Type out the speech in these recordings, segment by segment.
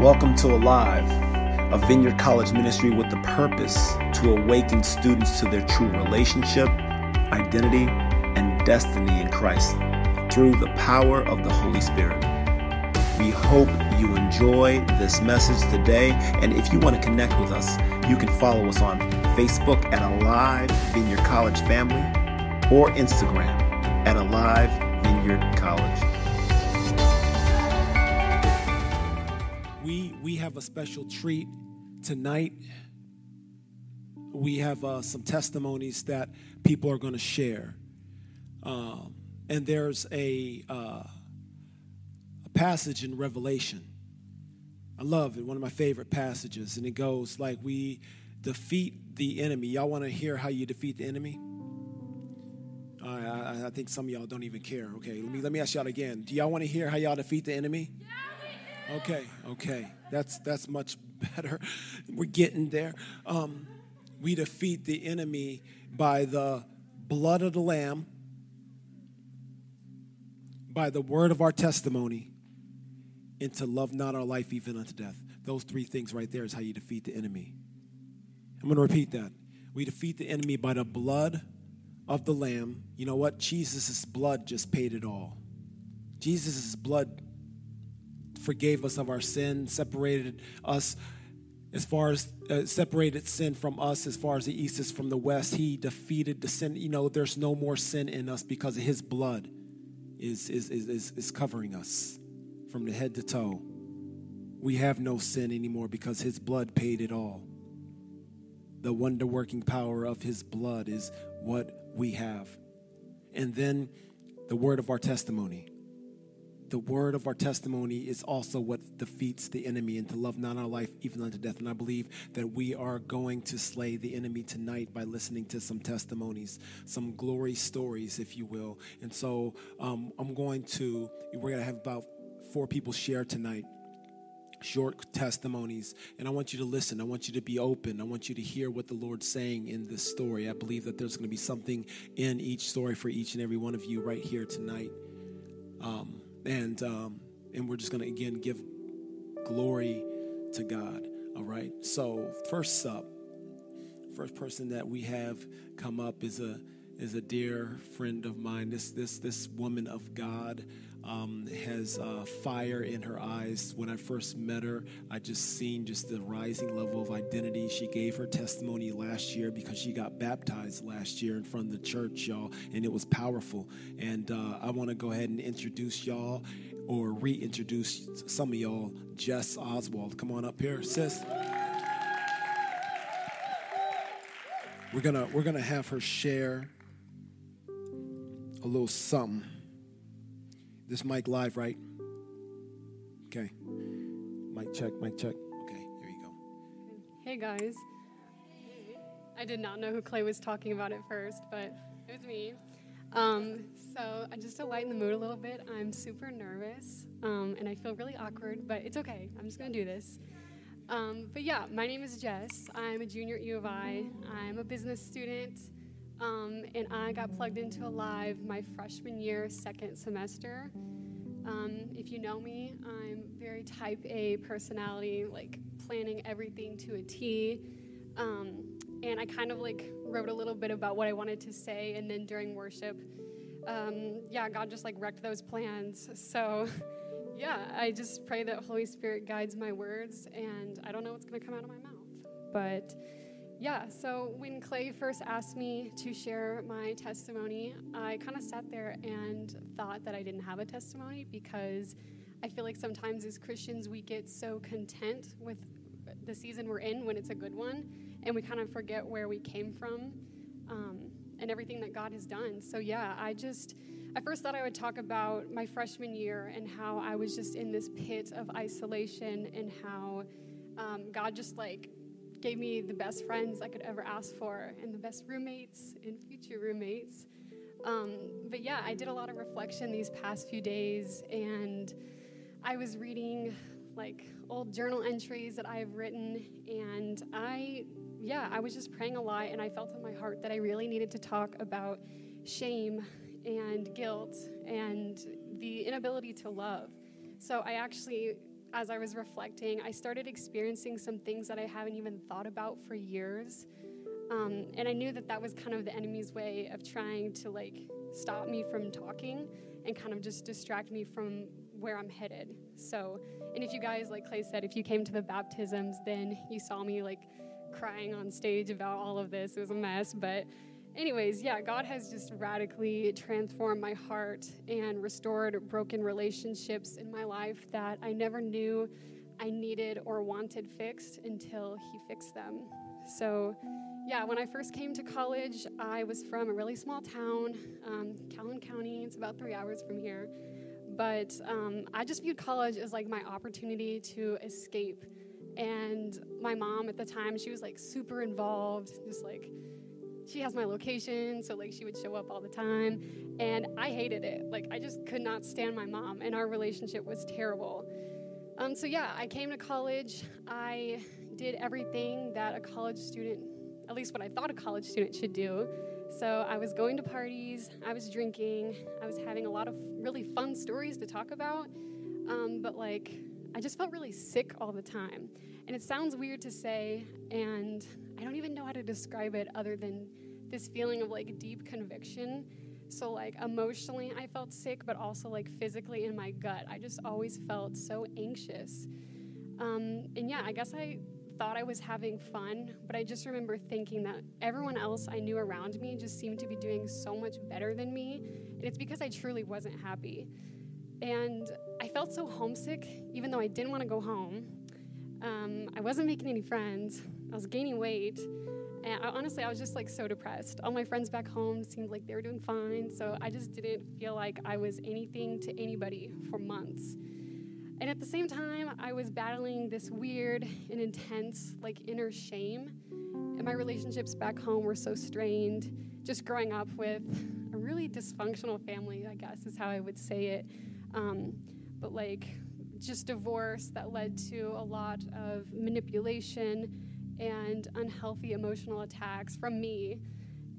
Welcome to Alive, a Vineyard College ministry with the purpose to awaken students to their true relationship, identity, and destiny in Christ through the power of the Holy Spirit. We hope you enjoy this message today, and if you want to connect with us, you can follow us on Facebook at Alive Vineyard College Family or Instagram at Alive Vineyard College. Have a special treat tonight. We have uh, some testimonies that people are going to share, um, and there's a uh, a passage in Revelation. I love it. One of my favorite passages, and it goes like, "We defeat the enemy." Y'all want to hear how you defeat the enemy? I, I, I think some of y'all don't even care. Okay, let me let me ask y'all again. Do y'all want to hear how y'all defeat the enemy? Okay, okay, that's that's much better. We're getting there. Um, we defeat the enemy by the blood of the Lamb, by the word of our testimony, and to love not our life even unto death. Those three things right there is how you defeat the enemy. I'm going to repeat that. We defeat the enemy by the blood of the Lamb. You know what? Jesus' blood just paid it all. Jesus' blood forgave us of our sin, separated us as far as uh, separated sin from us as far as the east is from the west. He defeated the sin. You know, there's no more sin in us because his blood is, is, is, is, is covering us from the head to toe. We have no sin anymore because his blood paid it all. The wonder working power of his blood is what we have. And then the word of our testimony. The word of our testimony is also what defeats the enemy and to love not our life even unto death. And I believe that we are going to slay the enemy tonight by listening to some testimonies, some glory stories, if you will. And so um, I'm going to, we're going to have about four people share tonight short testimonies. And i want you to listen. I want you to be open. I want you to hear what the lord's saying in this story. I believe that there's going to be something in each story for each and every one of you right here tonight. Um, and um, and we're just going to again give glory to god all right? So first up first person that we have come up is a is a dear friend of mine this this this woman of god um, has uh, fire in her eyes. When I first met her, I just seen just the rising level of identity. She gave her testimony last year because she got baptized last year in front of the church, y'all, and it was powerful. And uh, I want to go ahead and introduce y'all or reintroduce some of y'all. Jess Oswald, come on up here, sis. We're gonna we're gonna have her share a little something. This mic live, right? Okay. Mic check, mic check. Okay, there you go. Hey guys. I did not know who Clay was talking about at first, but it was me. Um, so, just to lighten the mood a little bit, I'm super nervous um, and I feel really awkward, but it's okay. I'm just going to do this. Um, but yeah, my name is Jess. I'm a junior at U of I. I'm a business student, um, and I got plugged into Alive my freshman year, second semester. Um, if you know me, I'm very type A personality, like planning everything to a T. Um, and I kind of like wrote a little bit about what I wanted to say, and then during worship, um, yeah, God just like wrecked those plans. So, yeah, I just pray that Holy Spirit guides my words, and I don't know what's going to come out of my mouth. But yeah, so when Clay first asked me to share my testimony, I kind of sat there and thought that I didn't have a testimony because I feel like sometimes as Christians we get so content with the season we're in when it's a good one, and we kind of forget where we came from um, and everything that God has done. So yeah, I just. I first thought I would talk about my freshman year and how I was just in this pit of isolation and how um, God just like gave me the best friends I could ever ask for and the best roommates and future roommates. Um, but yeah, I did a lot of reflection these past few days, and I was reading like old journal entries that I have written, and I, yeah, I was just praying a lot, and I felt in my heart that I really needed to talk about shame and guilt and the inability to love. So I actually as I was reflecting, I started experiencing some things that I haven't even thought about for years. Um, and I knew that that was kind of the enemy's way of trying to like stop me from talking and kind of just distract me from where I'm headed. So, and if you guys, like Clay said, if you came to the baptisms, then you saw me like crying on stage about all of this. It was a mess, but anyways, yeah, God has just radically transformed my heart and restored broken relationships in my life that I never knew I needed or wanted fixed until He fixed them. So, yeah, when I first came to college, I was from a really small town, um, County. It's about three hours from here. But um, I just viewed college as like my opportunity to escape. And my mom at the time, she was like super involved, just like she has my location, so like she would show up all the time. And I hated it. Like I just could not stand my mom, and our relationship was terrible. Um, so yeah, I came to college. I did everything that a college student, at least what I thought a college student should do. So I was going to parties, I was drinking, I was having a lot of really fun stories to talk about. Um, but like, I just felt really sick all the time. And it sounds weird to say, and I don't even know how to describe it other than this feeling of like deep conviction. So, like, emotionally, I felt sick, but also like physically in my gut. I just always felt so anxious. Um, and yeah, I guess I thought I was having fun, but I just remember thinking that everyone else I knew around me just seemed to be doing so much better than me. And it's because I truly wasn't happy. And I felt so homesick, even though I didn't want to go home. Um, I wasn't making any friends. I was gaining weight. And I, honestly, I was just like so depressed. All my friends back home seemed like they were doing fine. So I just didn't feel like I was anything to anybody for months. And at the same time, I was battling this weird and intense, like, inner shame. And my relationships back home were so strained. Just growing up with a really dysfunctional family, I guess is how I would say it. Um, but, like, just divorce that led to a lot of manipulation and unhealthy emotional attacks from me.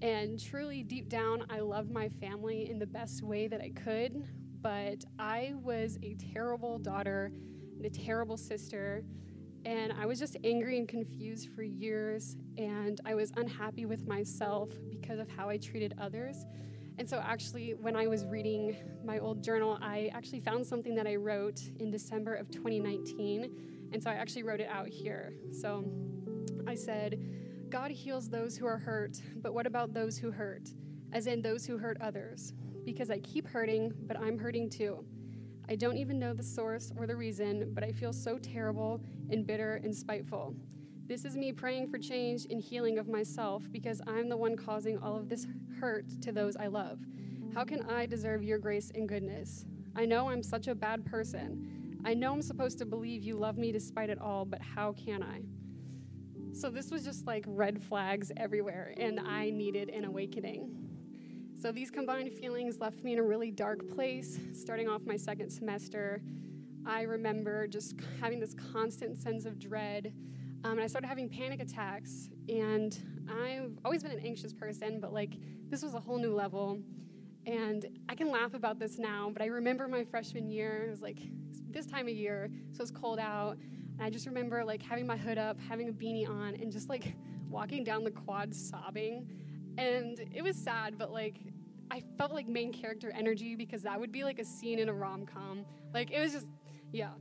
And truly, deep down, I loved my family in the best way that I could, but I was a terrible daughter and a terrible sister. And I was just angry and confused for years. And I was unhappy with myself because of how I treated others. And so, actually, when I was reading my old journal, I actually found something that I wrote in December of 2019. And so, I actually wrote it out here. So, I said, God heals those who are hurt, but what about those who hurt? As in those who hurt others because I keep hurting, but I'm hurting too. I don't even know the source or the reason, but I feel so terrible and bitter and spiteful. This is me praying for change and healing of myself because I'm the one causing all of this hurt to those I love. How can I deserve your grace and goodness? I know I'm such a bad person. I know I'm supposed to believe you love me despite it all, but how can I? So this was just like red flags everywhere, and I needed an awakening. So these combined feelings left me in a really dark place. Starting off my second semester, I remember just having this constant sense of dread. Um, and I started having panic attacks. And I've always been an anxious person, but like this was a whole new level. And I can laugh about this now, but I remember my freshman year. It was like this time of year, so it's cold out. And I just remember like having my hood up, having a beanie on, and just like walking down the quad sobbing and it was sad, but like I felt like main character energy because that would be like a scene in a rom com. Like it was just, yeah.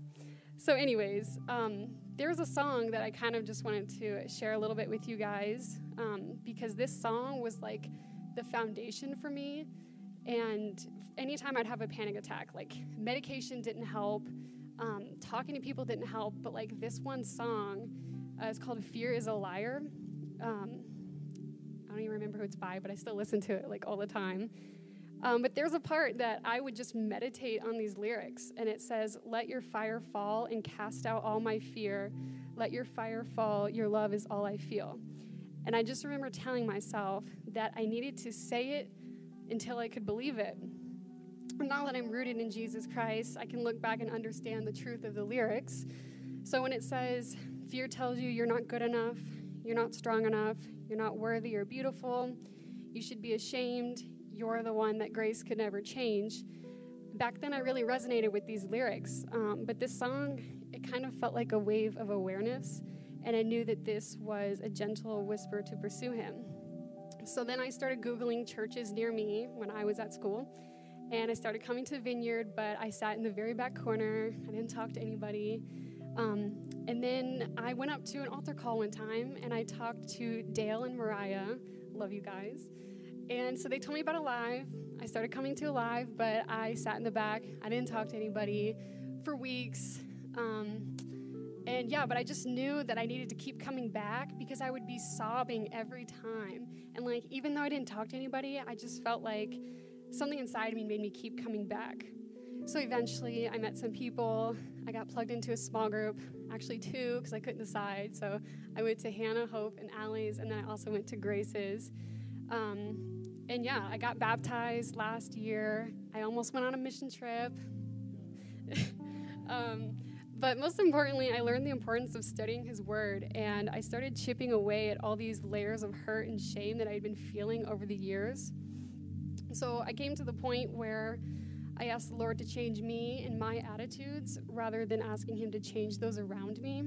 So, anyways, um, there was a song that I kind of just wanted to share a little bit with you guys um, because this song was like the foundation for me. And anytime I'd have a panic attack, like medication didn't help, um, talking to people didn't help, but like this one song uh, is called Fear is a Liar. Um, I don't even remember who it's by, but I still listen to it like all the time. Um, but there's a part that I would just meditate on these lyrics, and it says, Let your fire fall and cast out all my fear. Let your fire fall, your love is all I feel. And I just remember telling myself that I needed to say it until I could believe it. Now that I'm rooted in Jesus Christ, I can look back and understand the truth of the lyrics. So when it says, Fear tells you you're not good enough, you're not strong enough, you're not worthy or beautiful. You should be ashamed. You're the one that grace could never change. back then I really resonated with these lyrics. Um, but this song, it kind of felt like a wave of awareness, and I knew that this was a gentle whisper to pursue him. So then I started Googling churches near me when I was at school, and I started coming to Vineyard, but I sat in the very back corner. I didn't talk to anybody. Um, and then I went up to an altar call one time, and I talked to Dale and Mariah. Love you guys. And so they told me about Alive. I started coming to Alive, but I sat in the back. I didn't talk to anybody for weeks. Um, and yeah, but I just knew that I needed to keep coming back because I would be sobbing every time. And like, even though I didn't talk to anybody, I just felt like something inside me made me keep coming back. So eventually, I met some people. I got plugged into a small group, actually two, because I couldn't decide. So I went to Hannah, Hope, and Allie's, and then I also went to Grace's. Um, and yeah, I got baptized last year. I almost went on a mission trip. um, but most importantly, I learned the importance of studying His Word, and I started chipping away at all these layers of hurt and shame that I had been feeling over the years. So I came to the point where I asked the Lord to change me and my attitudes rather than asking Him to change those around me.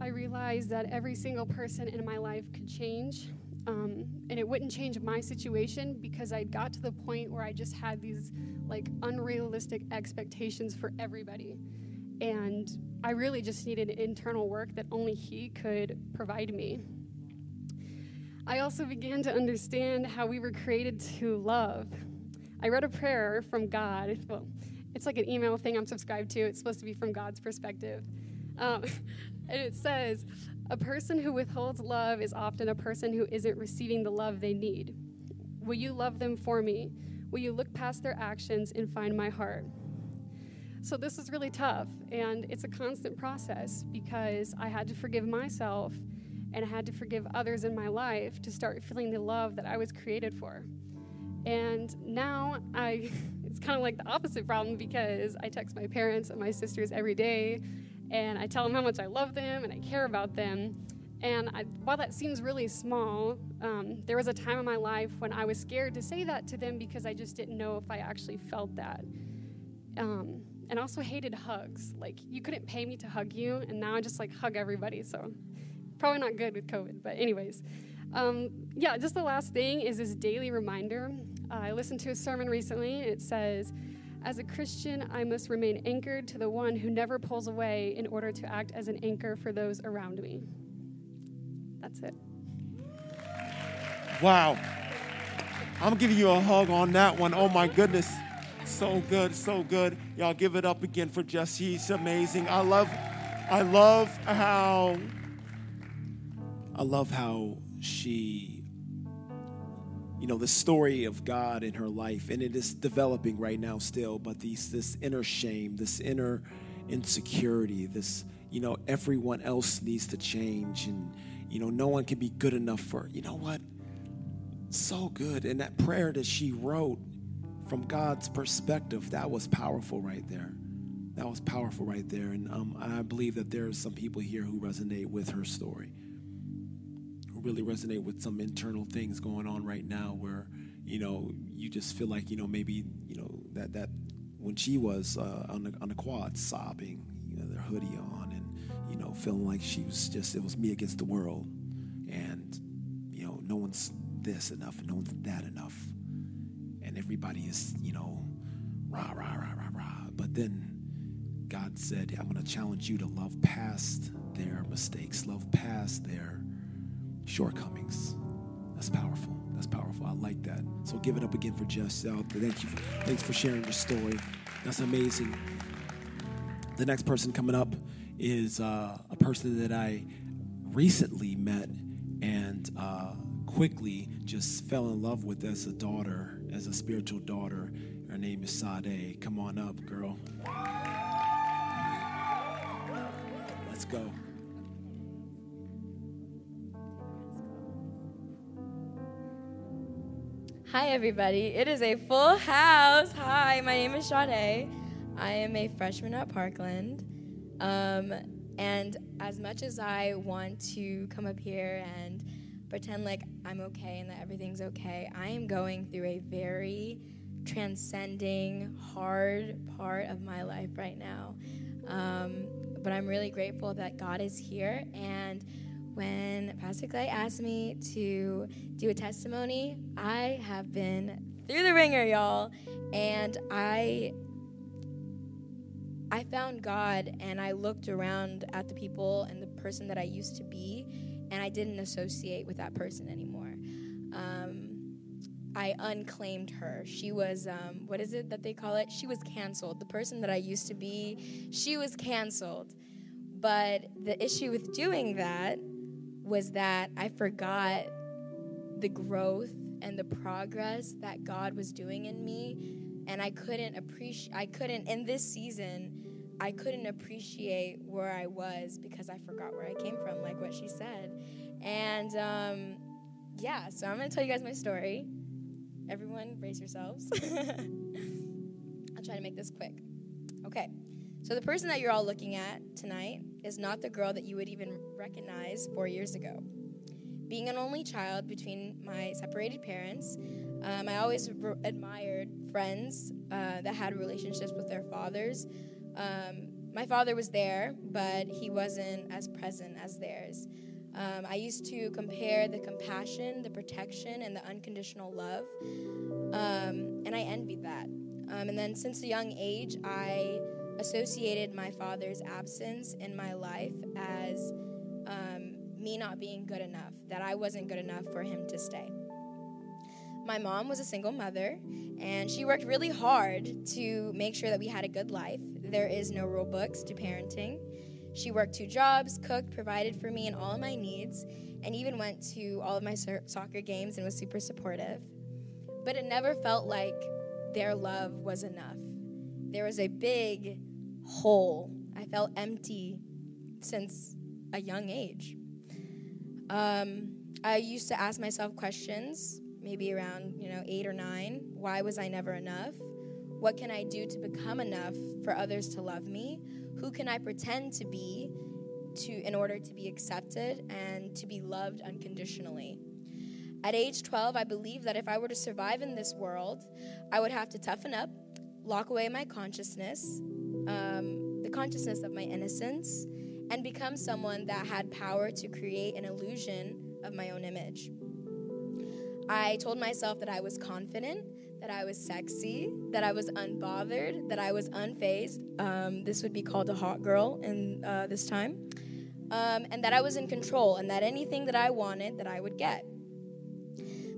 I realized that every single person in my life could change, um, and it wouldn't change my situation because I'd got to the point where I just had these like unrealistic expectations for everybody. And I really just needed internal work that only He could provide me. I also began to understand how we were created to love. I read a prayer from God. Well, it's like an email thing I'm subscribed to. It's supposed to be from God's perspective. Um, and it says, A person who withholds love is often a person who isn't receiving the love they need. Will you love them for me? Will you look past their actions and find my heart? So, this is really tough, and it's a constant process because I had to forgive myself and I had to forgive others in my life to start feeling the love that I was created for. And now I, it's kind of like the opposite problem because I text my parents and my sisters every day, and I tell them how much I love them and I care about them. And I, while that seems really small, um, there was a time in my life when I was scared to say that to them because I just didn't know if I actually felt that. Um, and also hated hugs. Like you couldn't pay me to hug you, and now I just like hug everybody. So probably not good with COVID, but anyways. Um, yeah, just the last thing is this daily reminder. Uh, I listened to a sermon recently, and it says, As a Christian, I must remain anchored to the one who never pulls away in order to act as an anchor for those around me. That's it. Wow. I'm giving you a hug on that one. Oh my goodness. So good, so good. Y'all give it up again for Jesse. She's amazing. I love I love how I love how she you know the story of God in her life and it is developing right now still but these this inner shame this inner insecurity this you know everyone else needs to change and you know no one can be good enough for you know what? So good. And that prayer that she wrote from God's perspective that was powerful right there. That was powerful right there. And um, I believe that there are some people here who resonate with her story really resonate with some internal things going on right now where you know you just feel like you know maybe you know that that when she was uh, on the on the quad sobbing you know their hoodie on and you know feeling like she was just it was me against the world and you know no one's this enough and no one's that enough. And everybody is you know rah rah rah rah rah. But then God said I'm going to challenge you to love past their mistakes love past their shortcomings. That's powerful. That's powerful. I like that. So give it up again for Jess. Uh, thank you. For, thanks for sharing your story. That's amazing. The next person coming up is uh, a person that I recently met and uh, quickly just fell in love with as a daughter, as a spiritual daughter. Her name is Sade. Come on up, girl. Let's go. Hi, everybody. It is a full house. Hi, my name is Sade. I am a freshman at Parkland. Um, and as much as I want to come up here and pretend like I'm okay and that everything's okay, I am going through a very transcending hard part of my life right now. Um, but I'm really grateful that God is here. And when Pastor Clay asked me to do a testimony, I have been through the ringer, y'all. And I I found God and I looked around at the people and the person that I used to be, and I didn't associate with that person anymore. Um, I unclaimed her. She was, um, what is it that they call it? She was canceled. The person that I used to be, she was canceled. But the issue with doing that was that I forgot the growth and the progress that God was doing in me. And I couldn't appreciate, I couldn't, in this season, I couldn't appreciate where I was because I forgot where I came from, like what she said. And um, yeah, so I'm gonna tell you guys my story. Everyone, brace yourselves. I'll try to make this quick. Okay, so the person that you're all looking at tonight is not the girl that you would even recognize four years ago. Being an only child between my separated parents, um, I always re- admired friends uh, that had relationships with their fathers. Um, my father was there, but he wasn't as present as theirs. Um, I used to compare the compassion, the protection, and the unconditional love, um, and I envied that. Um, and then, since a young age, I associated my father's absence in my life as um, me not being good enough, that I wasn't good enough for him to stay. My mom was a single mother, and she worked really hard to make sure that we had a good life. There is no rule books to parenting. She worked two jobs, cooked, provided for me and all of my needs, and even went to all of my soccer games and was super supportive. But it never felt like their love was enough. There was a big hole. I felt empty since a young age. Um, I used to ask myself questions, maybe around you know eight or nine. Why was I never enough? What can I do to become enough for others to love me? Who can I pretend to be to in order to be accepted and to be loved unconditionally? At age 12, I believed that if I were to survive in this world, I would have to toughen up, lock away my consciousness, um, the consciousness of my innocence, and become someone that had power to create an illusion of my own image. I told myself that I was confident, that I was sexy, that I was unbothered, that I was unfazed. Um, this would be called a hot girl in uh, this time. Um, and that I was in control, and that anything that I wanted, that I would get.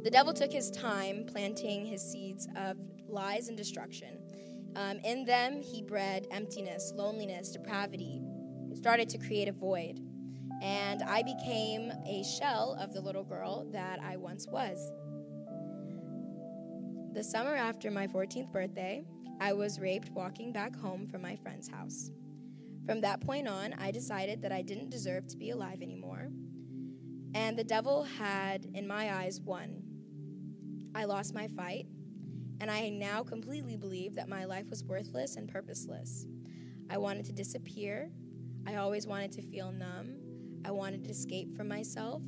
The devil took his time planting his seeds of lies and destruction. Um, in them, he bred emptiness, loneliness, depravity. He started to create a void. And I became a shell of the little girl that I once was. The summer after my 14th birthday, I was raped walking back home from my friend's house. From that point on, I decided that I didn't deserve to be alive anymore, and the devil had, in my eyes, won. I lost my fight, and I now completely believe that my life was worthless and purposeless. I wanted to disappear. I always wanted to feel numb. I wanted to escape from myself.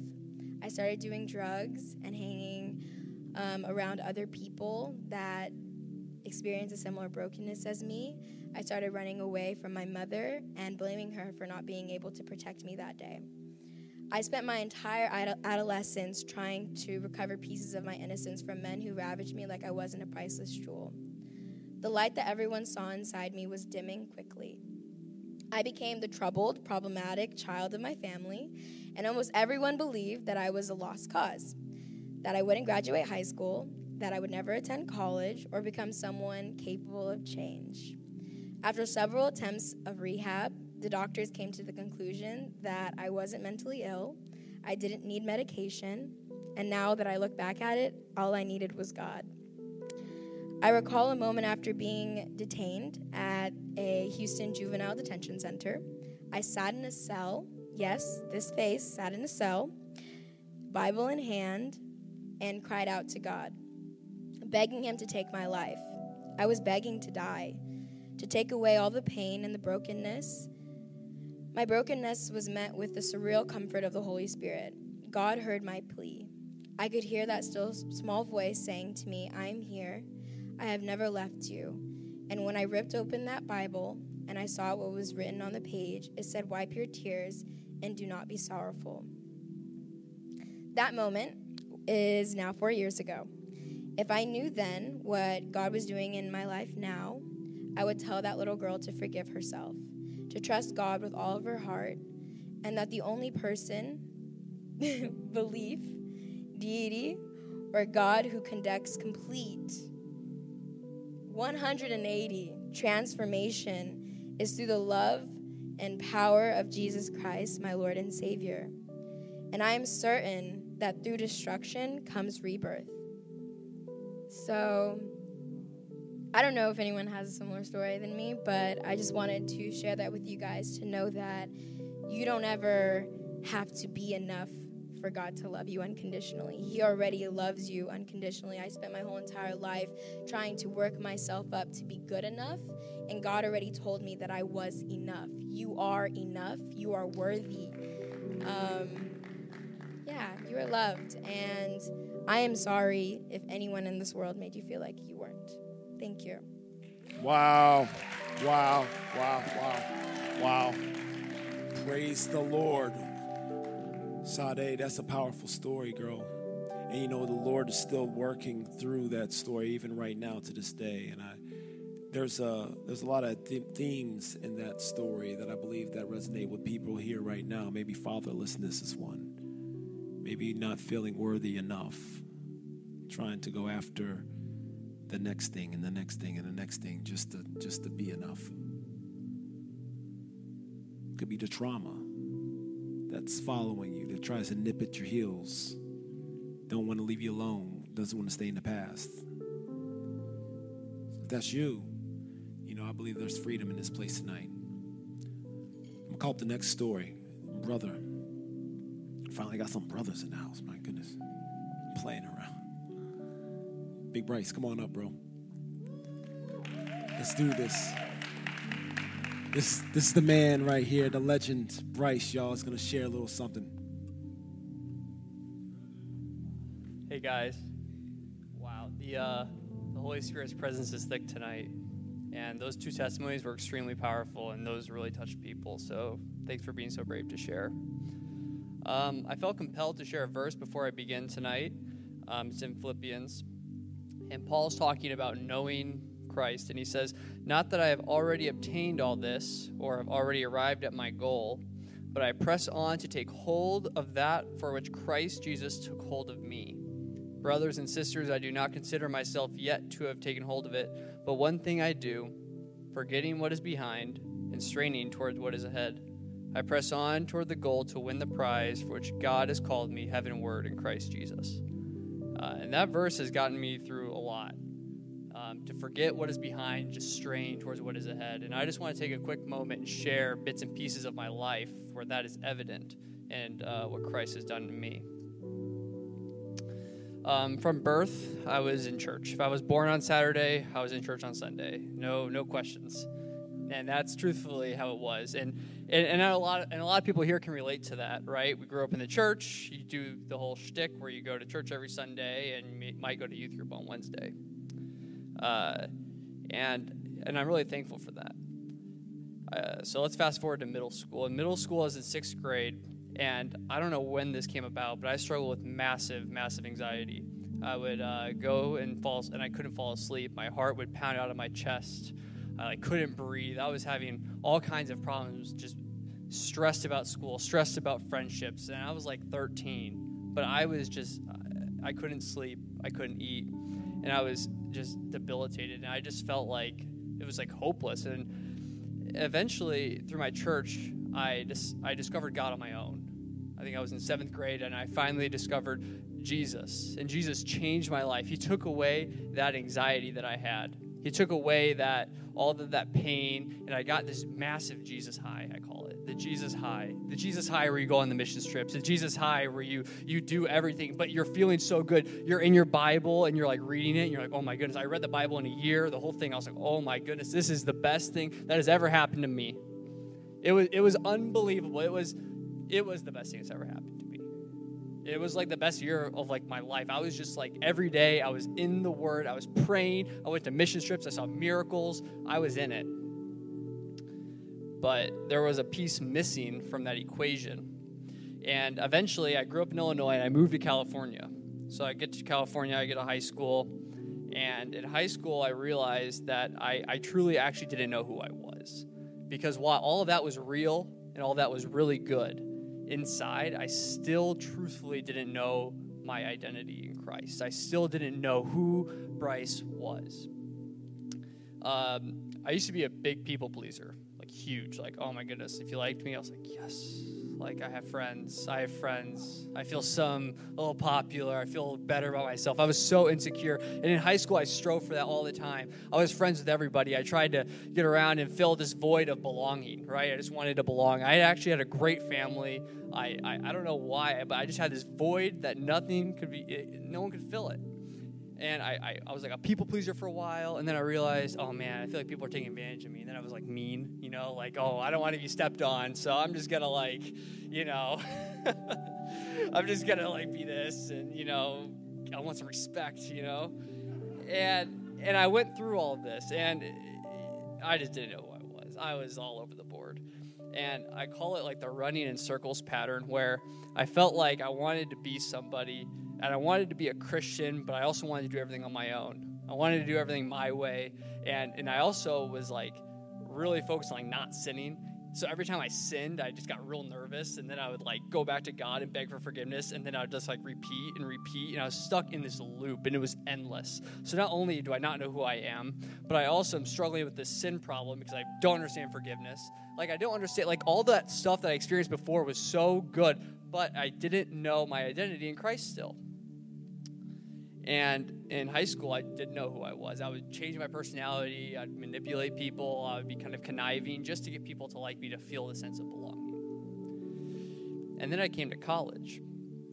I started doing drugs and hanging um, around other people that experienced a similar brokenness as me, I started running away from my mother and blaming her for not being able to protect me that day. I spent my entire adolescence trying to recover pieces of my innocence from men who ravaged me like I wasn't a priceless jewel. The light that everyone saw inside me was dimming quickly. I became the troubled, problematic child of my family, and almost everyone believed that I was a lost cause that I wouldn't graduate high school, that I would never attend college, or become someone capable of change. After several attempts of rehab, the doctors came to the conclusion that I wasn't mentally ill, I didn't need medication, and now that I look back at it, all I needed was God. I recall a moment after being detained at a Houston juvenile detention center. I sat in a cell, yes, this face sat in a cell, Bible in hand, and cried out to God, begging Him to take my life. I was begging to die, to take away all the pain and the brokenness. My brokenness was met with the surreal comfort of the Holy Spirit. God heard my plea. I could hear that still small voice saying to me, I am here. I have never left you. And when I ripped open that Bible and I saw what was written on the page, it said, Wipe your tears and do not be sorrowful. That moment is now four years ago. If I knew then what God was doing in my life now, I would tell that little girl to forgive herself, to trust God with all of her heart, and that the only person, belief, deity, or God who conducts complete 180 transformation is through the love and power of Jesus Christ, my Lord and Savior. And I am certain that through destruction comes rebirth. So, I don't know if anyone has a similar story than me, but I just wanted to share that with you guys to know that you don't ever have to be enough for God to love you unconditionally. He already loves you unconditionally. I spent my whole entire life trying to work myself up to be good enough, and God already told me that I was enough. You are enough. You are worthy. Um, yeah, you are loved. And I am sorry if anyone in this world made you feel like you weren't. Thank you. Wow. Wow. Wow. Wow. Wow. Praise the Lord. Sade, that's a powerful story, girl. And you know, the Lord is still working through that story even right now to this day. And I there's a there's a lot of th- themes in that story that I believe that resonate with people here right now. Maybe fatherlessness is one. Maybe not feeling worthy enough. Trying to go after the next thing and the next thing and the next thing just to just to be enough. Could be the trauma that's following you that tries to nip at your heels. Don't want to leave you alone. Doesn't want to stay in the past. If that's you, you know, I believe there's freedom in this place tonight. I'm gonna call up the next story. Brother. Finally got some brothers in the house, my goodness. I'm playing around. Big Bryce, come on up, bro. Let's do this. This, this is the man right here, the legend Bryce, y'all, is going to share a little something. Hey guys. Wow, the, uh, the Holy Spirit's presence is thick tonight. And those two testimonies were extremely powerful, and those really touched people. So thanks for being so brave to share. Um, I felt compelled to share a verse before I begin tonight. Um, it's in Philippians. And Paul's talking about knowing Christ. And he says, Not that I have already obtained all this or have already arrived at my goal, but I press on to take hold of that for which Christ Jesus took hold of me. Brothers and sisters, I do not consider myself yet to have taken hold of it, but one thing I do, forgetting what is behind and straining towards what is ahead. I press on toward the goal to win the prize for which God has called me heavenward in Christ Jesus. Uh, and that verse has gotten me through lot. Um, to forget what is behind, just strain towards what is ahead. And I just want to take a quick moment and share bits and pieces of my life where that is evident and uh, what Christ has done to me. Um, from birth, I was in church. If I was born on Saturday, I was in church on Sunday. No, no questions. And that's truthfully how it was. And and, and a lot of, and a lot of people here can relate to that, right? We grew up in the church. You do the whole shtick where you go to church every Sunday and you might go to youth group on Wednesday. Uh, and and I'm really thankful for that. Uh, so let's fast forward to middle school. In middle school, I was in sixth grade, and I don't know when this came about, but I struggled with massive, massive anxiety. I would uh, go and fall, and I couldn't fall asleep. My heart would pound out of my chest. I like, couldn't breathe. I was having all kinds of problems, just stressed about school, stressed about friendships, and I was like 13. But I was just, I couldn't sleep, I couldn't eat, and I was just debilitated, and I just felt like it was like hopeless. And eventually, through my church, I just I discovered God on my own. I think I was in seventh grade, and I finally discovered Jesus, and Jesus changed my life. He took away that anxiety that I had. He took away that all of that pain, and I got this massive Jesus high. I call it the Jesus high, the Jesus high where you go on the mission trips, the Jesus high where you you do everything, but you're feeling so good. You're in your Bible and you're like reading it, and you're like, oh my goodness, I read the Bible in a year, the whole thing. I was like, oh my goodness, this is the best thing that has ever happened to me. It was it was unbelievable. It was it was the best thing that's ever happened. It was like the best year of like my life. I was just like every day I was in the word, I was praying, I went to mission trips, I saw miracles, I was in it. But there was a piece missing from that equation. And eventually I grew up in Illinois and I moved to California. So I get to California, I get to high school, and in high school I realized that I, I truly actually didn't know who I was. Because while all of that was real and all that was really good, inside, I still truthfully didn't know my identity in Christ. I still didn't know who Bryce was. Um, I used to be a big people pleaser, like huge. Like, oh my goodness, if you liked me, I was like, yes, like I have friends. I have friends. I feel some a little popular. I feel better about myself. I was so insecure. And in high school, I strove for that all the time. I was friends with everybody. I tried to get around and fill this void of belonging, right? I just wanted to belong. I actually had a great family. I, I, I don't know why, but I just had this void that nothing could be, no one could fill it. And I, I, I, was like a people pleaser for a while, and then I realized, oh man, I feel like people are taking advantage of me. And then I was like mean, you know, like, oh, I don't want to be stepped on, so I'm just gonna like, you know, I'm just gonna like be this, and you know, I want some respect, you know. And and I went through all of this, and I just didn't know who I was. I was all over the board, and I call it like the running in circles pattern, where I felt like I wanted to be somebody and I wanted to be a Christian, but I also wanted to do everything on my own. I wanted to do everything my way, and and I also was like really focused on like not sinning. So every time I sinned, I just got real nervous, and then I would like go back to God and beg for forgiveness, and then I would just like repeat and repeat, and I was stuck in this loop, and it was endless. So not only do I not know who I am, but I also am struggling with this sin problem because I don't understand forgiveness. Like I don't understand like all that stuff that I experienced before was so good, but I didn't know my identity in Christ still. And in high school, I didn't know who I was. I would change my personality, I'd manipulate people, I would be kind of conniving just to get people to like me to feel the sense of belonging. And then I came to college,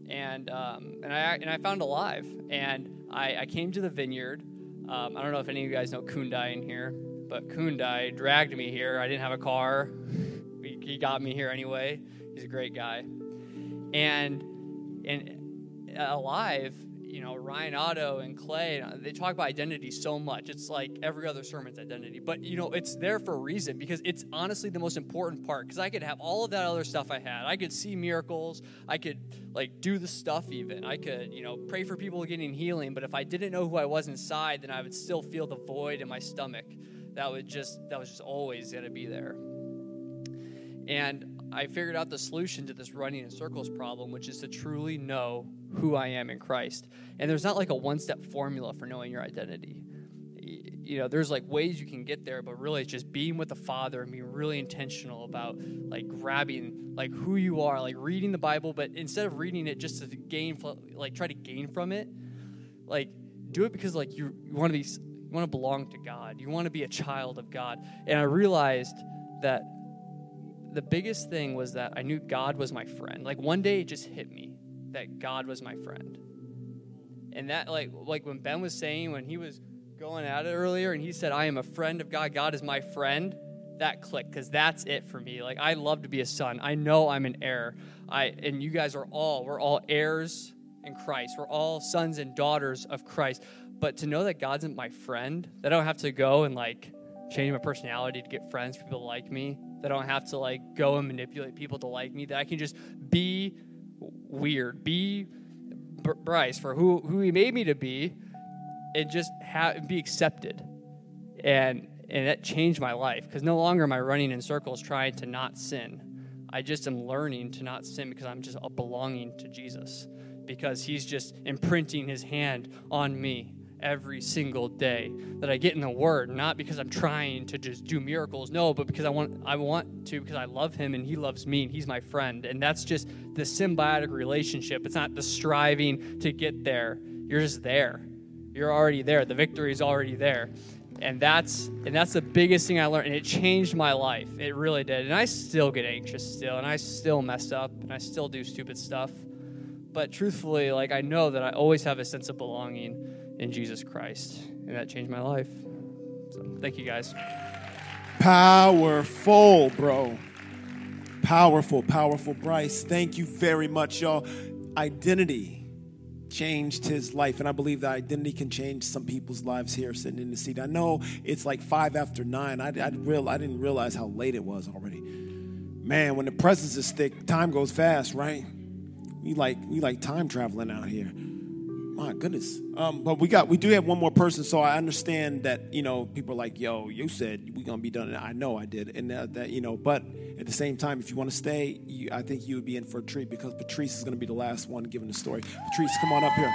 and um, and I and I found Alive, and I, I came to the Vineyard. Um, I don't know if any of you guys know Kundai in here, but Kundai dragged me here. I didn't have a car. He, he got me here anyway. He's a great guy, and and Alive you know, Ryan Otto and Clay, they talk about identity so much. It's like every other sermon's identity. But, you know, it's there for a reason because it's honestly the most important part. Because I could have all of that other stuff I had. I could see miracles. I could, like, do the stuff even. I could, you know, pray for people getting healing. But if I didn't know who I was inside, then I would still feel the void in my stomach. That would just, that was just always going to be there. And I figured out the solution to this running in circles problem, which is to truly know who I am in Christ. And there's not like a one step formula for knowing your identity. You know, there's like ways you can get there, but really it's just being with the Father and being really intentional about like grabbing like who you are, like reading the Bible, but instead of reading it just to gain, like try to gain from it, like do it because like you, you want to be, you want to belong to God. You want to be a child of God. And I realized that the biggest thing was that I knew God was my friend. Like one day it just hit me that God was my friend. And that like like when Ben was saying when he was going at it earlier and he said I am a friend of God, God is my friend, that clicked cuz that's it for me. Like I love to be a son. I know I'm an heir. I and you guys are all we're all heirs in Christ. We're all sons and daughters of Christ. But to know that God's my friend, that I don't have to go and like change my personality to get friends people to like me, that I don't have to like go and manipulate people to like me, that I can just be weird, be Bryce for who, who he made me to be, and just have, be accepted. And, and that changed my life because no longer am I running in circles trying to not sin. I just am learning to not sin because I'm just uh, belonging to Jesus, because he's just imprinting his hand on me every single day that I get in the Word, not because I'm trying to just do miracles, no, but because I want I want to because I love Him and He loves me and He's my friend, and that's just the symbiotic relationship. It's not the striving to get there. You're just there. You're already there. The victory is already there, and that's and that's the biggest thing I learned, and it changed my life. It really did. And I still get anxious still, and I still mess up, and I still do stupid stuff. But truthfully, like I know that I always have a sense of belonging in Jesus Christ. And that changed my life. So thank you guys. Powerful, bro. Powerful, powerful, Bryce. Thank you very much, y'all. identity changed his life. And I believe that identity can change some people's lives here sitting in the seat. I know it's like five after nine. I, I, real, I didn't realize how late it was already. Man, when the presence is thick, time goes fast, right? We like we like time traveling out here. My goodness. Um, but we got we do have one more person, so I understand that you know people are like, "Yo, you said we're gonna be done." I know I did, and that, that you know. But at the same time, if you want to stay, you, I think you would be in for a treat because Patrice is gonna be the last one giving the story. Patrice, come on up here.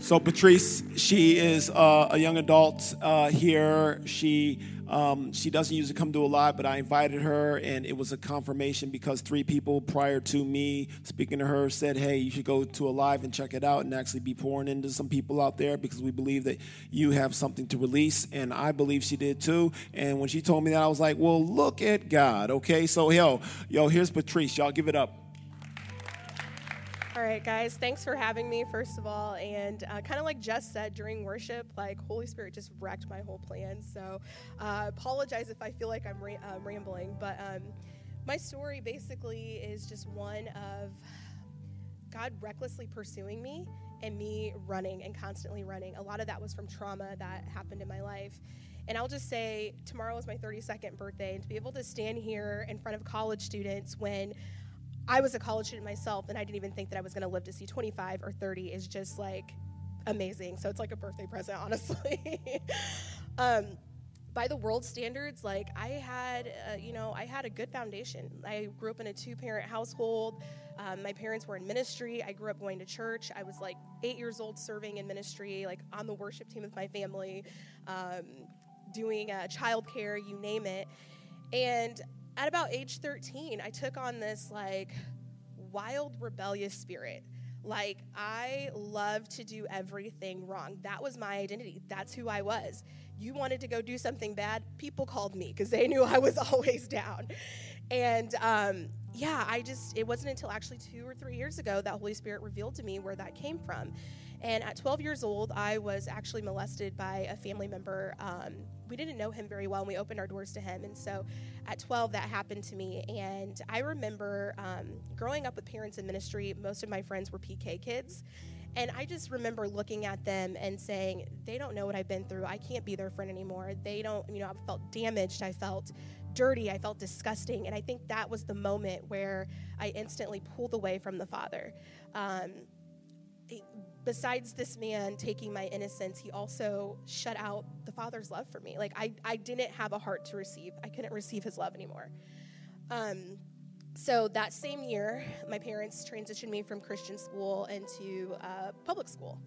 So Patrice, she is uh, a young adult uh, here. She um, she doesn't usually come to a lot, but I invited her, and it was a confirmation because three people prior to me speaking to her said, Hey, you should go to a live and check it out and actually be pouring into some people out there because we believe that you have something to release. And I believe she did too. And when she told me that, I was like, Well, look at God. Okay, so yo, yo, here's Patrice. Y'all give it up. All right, guys, thanks for having me, first of all. And uh, kind of like Jess said during worship, like Holy Spirit just wrecked my whole plan. So uh, apologize if I feel like I'm ra- uh, rambling. But um, my story basically is just one of God recklessly pursuing me and me running and constantly running. A lot of that was from trauma that happened in my life. And I'll just say, tomorrow is my 32nd birthday, and to be able to stand here in front of college students when I was a college student myself, and I didn't even think that I was going to live to see 25 or 30 is just like amazing. So it's like a birthday present, honestly. um, by the world standards, like I had, uh, you know, I had a good foundation. I grew up in a two-parent household. Um, my parents were in ministry. I grew up going to church. I was like eight years old, serving in ministry, like on the worship team with my family, um, doing uh, childcare, you name it. And at about age 13, I took on this like wild rebellious spirit. Like, I love to do everything wrong. That was my identity. That's who I was. You wanted to go do something bad, people called me because they knew I was always down. And um, yeah, I just, it wasn't until actually two or three years ago that Holy Spirit revealed to me where that came from. And at 12 years old, I was actually molested by a family member. Um, we didn't know him very well, and we opened our doors to him. And so at 12, that happened to me. And I remember um, growing up with parents in ministry, most of my friends were PK kids. And I just remember looking at them and saying, they don't know what I've been through. I can't be their friend anymore. They don't, you know, I felt damaged. I felt dirty. I felt disgusting. And I think that was the moment where I instantly pulled away from the Father. Um, besides this man taking my innocence, he also shut out the Father's love for me. Like, I, I didn't have a heart to receive, I couldn't receive his love anymore. Um, so that same year, my parents transitioned me from Christian school into uh, public school.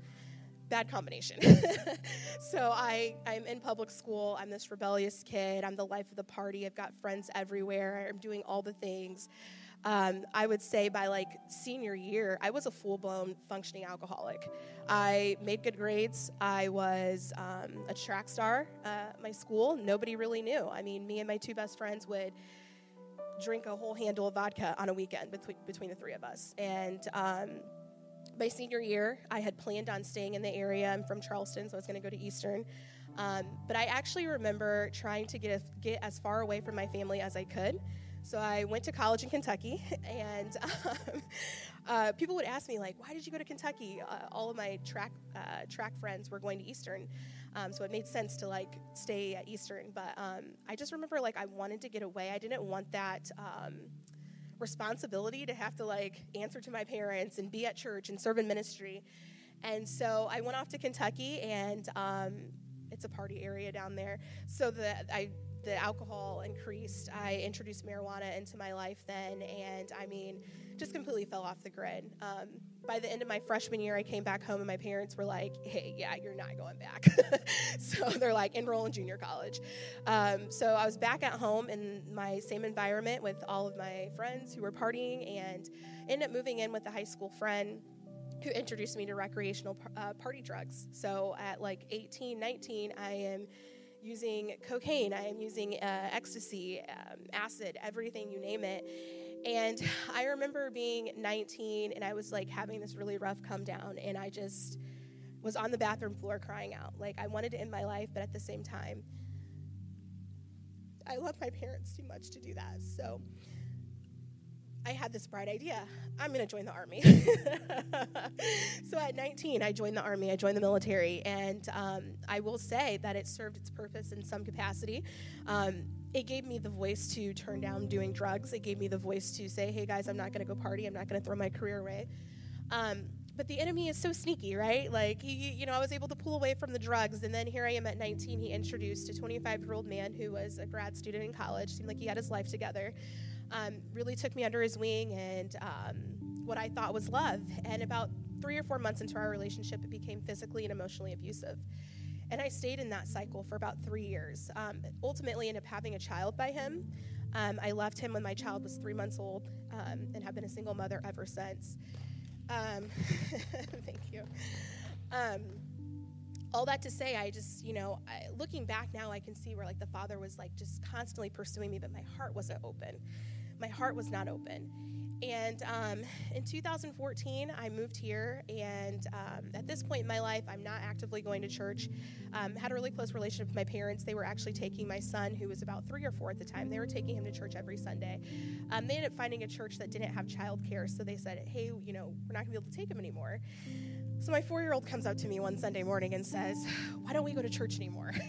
Bad combination. so I, I'm in public school. I'm this rebellious kid. I'm the life of the party. I've got friends everywhere. I'm doing all the things um, I would say by like senior year, I was a full blown functioning alcoholic. I made good grades. I was um, a track star at my school. Nobody really knew. I mean, me and my two best friends would drink a whole handle of vodka on a weekend between, between the three of us. And um, my senior year, I had planned on staying in the area. I'm from Charleston, so I was going to go to Eastern. Um, but I actually remember trying to get, a, get as far away from my family as I could. So I went to college in Kentucky, and um, uh, people would ask me like, "Why did you go to Kentucky?" Uh, all of my track uh, track friends were going to Eastern, um, so it made sense to like stay at Eastern. But um, I just remember like I wanted to get away. I didn't want that um, responsibility to have to like answer to my parents and be at church and serve in ministry. And so I went off to Kentucky, and um, it's a party area down there. So that I the alcohol increased, I introduced marijuana into my life then, and I mean, just completely fell off the grid. Um, by the end of my freshman year, I came back home, and my parents were like, "Hey, yeah, you're not going back." so they're like, "Enroll in junior college." Um, so I was back at home in my same environment with all of my friends who were partying, and ended up moving in with a high school friend who introduced me to recreational uh, party drugs. So at like 18, 19, I am using cocaine, I am using uh, ecstasy, um, acid, everything, you name it. And I remember being 19 and I was like having this really rough come down, and I just was on the bathroom floor crying out. Like, I wanted to end my life, but at the same time, I love my parents too much to do that. So I had this bright idea. I'm going to join the army. so at 19, I joined the army. I joined the military, and um, I will say that it served its purpose in some capacity. Um, it gave me the voice to turn down doing drugs. It gave me the voice to say, "Hey guys, I'm not going to go party. I'm not going to throw my career away." Um, but the enemy is so sneaky, right? Like, he, you know, I was able to pull away from the drugs, and then here I am at 19. He introduced a 25 year old man who was a grad student in college, seemed like he had his life together um, really took me under his wing and um, what I thought was love. And about three or four months into our relationship, it became physically and emotionally abusive. And I stayed in that cycle for about three years. Um, ultimately, ended up having a child by him. Um, I left him when my child was three months old um, and have been a single mother ever since. Um, thank you all that to say, I just, you know, I, looking back now, I can see where like the father was like just constantly pursuing me, but my heart wasn't open my heart was not open. And um, in 2014, I moved here, and um, at this point in my life, I'm not actively going to church. Um, had a really close relationship with my parents. They were actually taking my son, who was about three or four at the time. They were taking him to church every Sunday. Um, they ended up finding a church that didn't have childcare, so they said, "Hey, you know, we're not going to be able to take him anymore." So my four-year-old comes up to me one Sunday morning and says, "Why don't we go to church anymore?"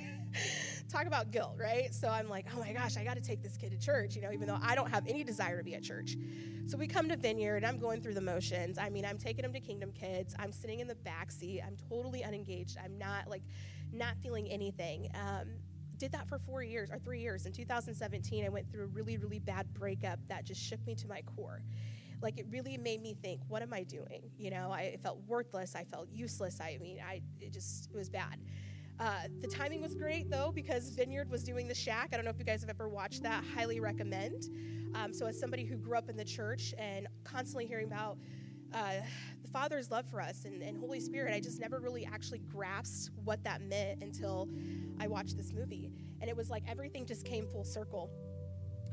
talk about guilt, right? So I'm like, oh my gosh, I got to take this kid to church, you know, even though I don't have any desire to be at church. So we come to Vineyard, I'm going through the motions. I mean, I'm taking him to Kingdom Kids. I'm sitting in the back seat. I'm totally unengaged. I'm not like, not feeling anything. Um, did that for four years or three years. In 2017, I went through a really, really bad breakup that just shook me to my core like it really made me think what am i doing you know i felt worthless i felt useless i mean i it just it was bad uh, the timing was great though because Vineyard was doing the Shack. I don't know if you guys have ever watched that. Highly recommend. Um, so, as somebody who grew up in the church and constantly hearing about uh, the Father's love for us and, and, Holy Spirit, I just never really actually grasped what that meant until I watched this movie. And it was like everything just came full circle.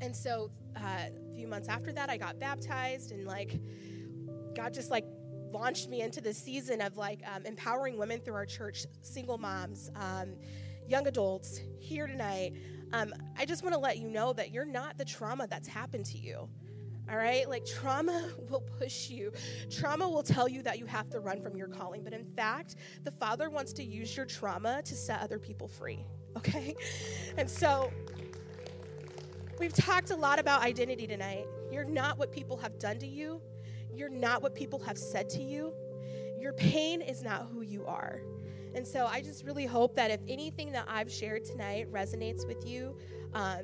And so, uh, a few months after that, I got baptized and like God just like launched me into this season of like um, empowering women through our church, single moms, um, young adults here tonight. Um, I just want to let you know that you're not the trauma that's happened to you. All right? Like, trauma will push you. Trauma will tell you that you have to run from your calling. But in fact, the Father wants to use your trauma to set other people free. Okay? And so, we've talked a lot about identity tonight. You're not what people have done to you, you're not what people have said to you. Your pain is not who you are. And so I just really hope that if anything that I've shared tonight resonates with you, um,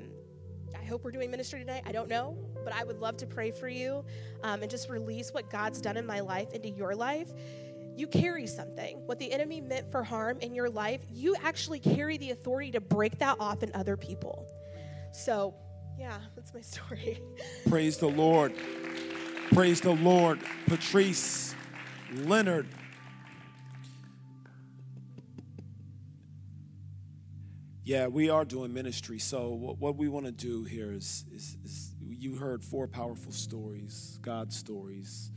I hope we're doing ministry tonight. I don't know, but I would love to pray for you um, and just release what God's done in my life into your life. You carry something. What the enemy meant for harm in your life, you actually carry the authority to break that off in other people. So, yeah, that's my story. Praise the Lord. Praise the Lord. Patrice Leonard. Yeah, we are doing ministry. So, what, we want to do here is, is, is, you heard four powerful stories, God stories,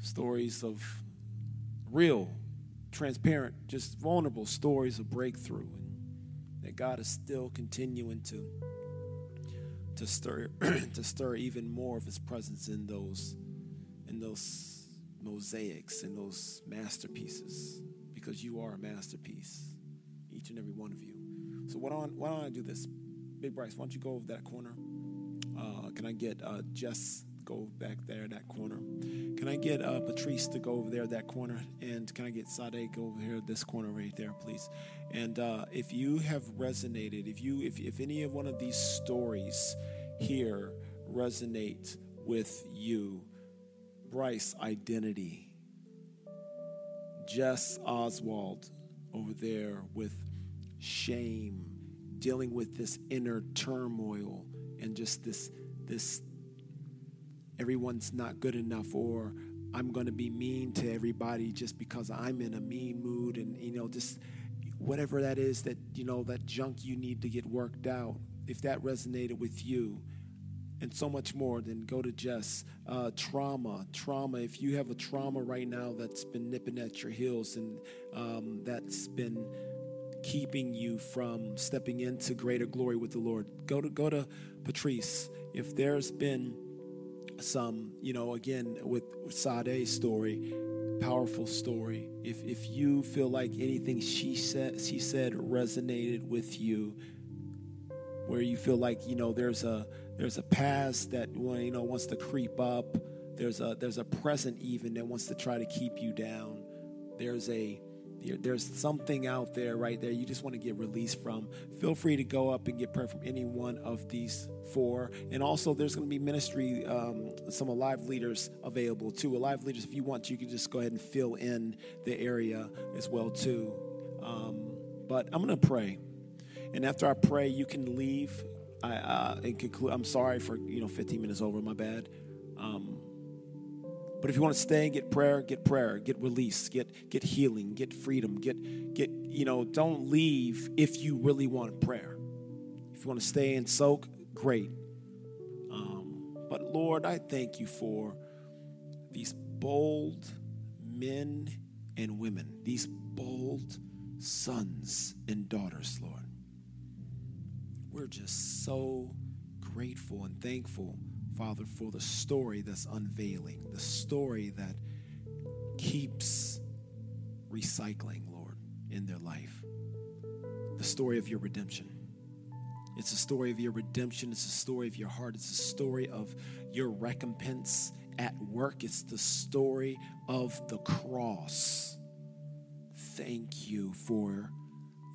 stories of real, transparent, just vulnerable stories of breakthrough, and that God is still continuing to to stir to stir even more of his presence in those in those mosaics in those masterpieces because you are a masterpiece each and every one of you. So why don't, why don't i do this? Big bryce why don't you go over that corner? Uh, can i get uh, jess go back there that corner can i get uh, patrice to go over there that corner and can i get sade go over here this corner right there please and uh, if you have resonated if you if, if any of one of these stories here resonate with you. Bryce, identity. Jess Oswald over there with shame, dealing with this inner turmoil and just this this everyone's not good enough or I'm going to be mean to everybody just because I'm in a mean mood and you know just whatever that is that you know that junk you need to get worked out if that resonated with you and so much more, then go to Jess. Uh, trauma, trauma. If you have a trauma right now that's been nipping at your heels and um, that's been keeping you from stepping into greater glory with the Lord, go to go to Patrice. If there's been some, you know, again with Sade's story, powerful story. If if you feel like anything she said she said resonated with you, where you feel like you know there's a there's a past that you know wants to creep up. There's a there's a present even that wants to try to keep you down. There's a there's something out there right there you just want to get released from. Feel free to go up and get prayer from any one of these four. And also there's going to be ministry um, some alive leaders available too. Alive leaders if you want to you can just go ahead and fill in the area as well too. Um, but i'm going to pray. And after i pray you can leave. I uh, and conclude i'm sorry for you know 15 minutes over my bad. Um, but if you want to stay and get prayer, get prayer, get release, get get healing, get freedom, get get you know, don't leave if you really want prayer. If you want to stay and soak, great. Um, but Lord, I thank you for these bold men and women, these bold sons and daughters, Lord. We're just so grateful and thankful Father, for the story that's unveiling, the story that keeps recycling, Lord, in their life. The story of your redemption. It's a story of your redemption. It's a story of your heart. It's a story of your recompense at work. It's the story of the cross. Thank you for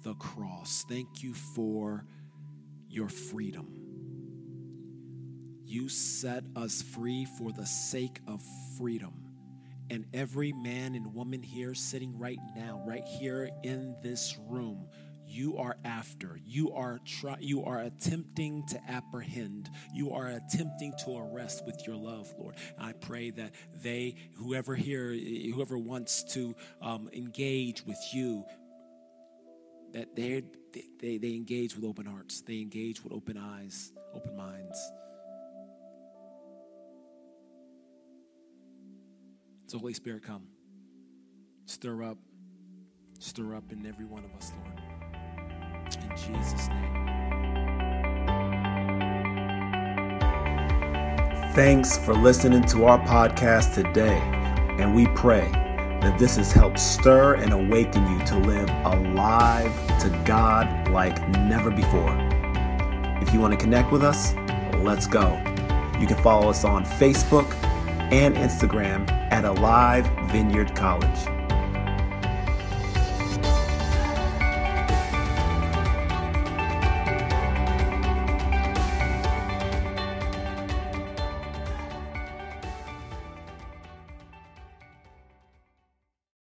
the cross. Thank you for your freedom. You set us free for the sake of freedom. And every man and woman here sitting right now, right here in this room, you are after. You are try, you are attempting to apprehend. You are attempting to arrest with your love lord. I pray that they whoever here whoever wants to um, engage with you that they, they they engage with open hearts. They engage with open eyes open minds So, Holy Spirit, come. Stir up. Stir up in every one of us, Lord. In Jesus' name. Thanks for listening to our podcast today. And we pray that this has helped stir and awaken you to live alive to God like never before. If you want to connect with us, let's go. You can follow us on Facebook and Instagram at Alive Vineyard College.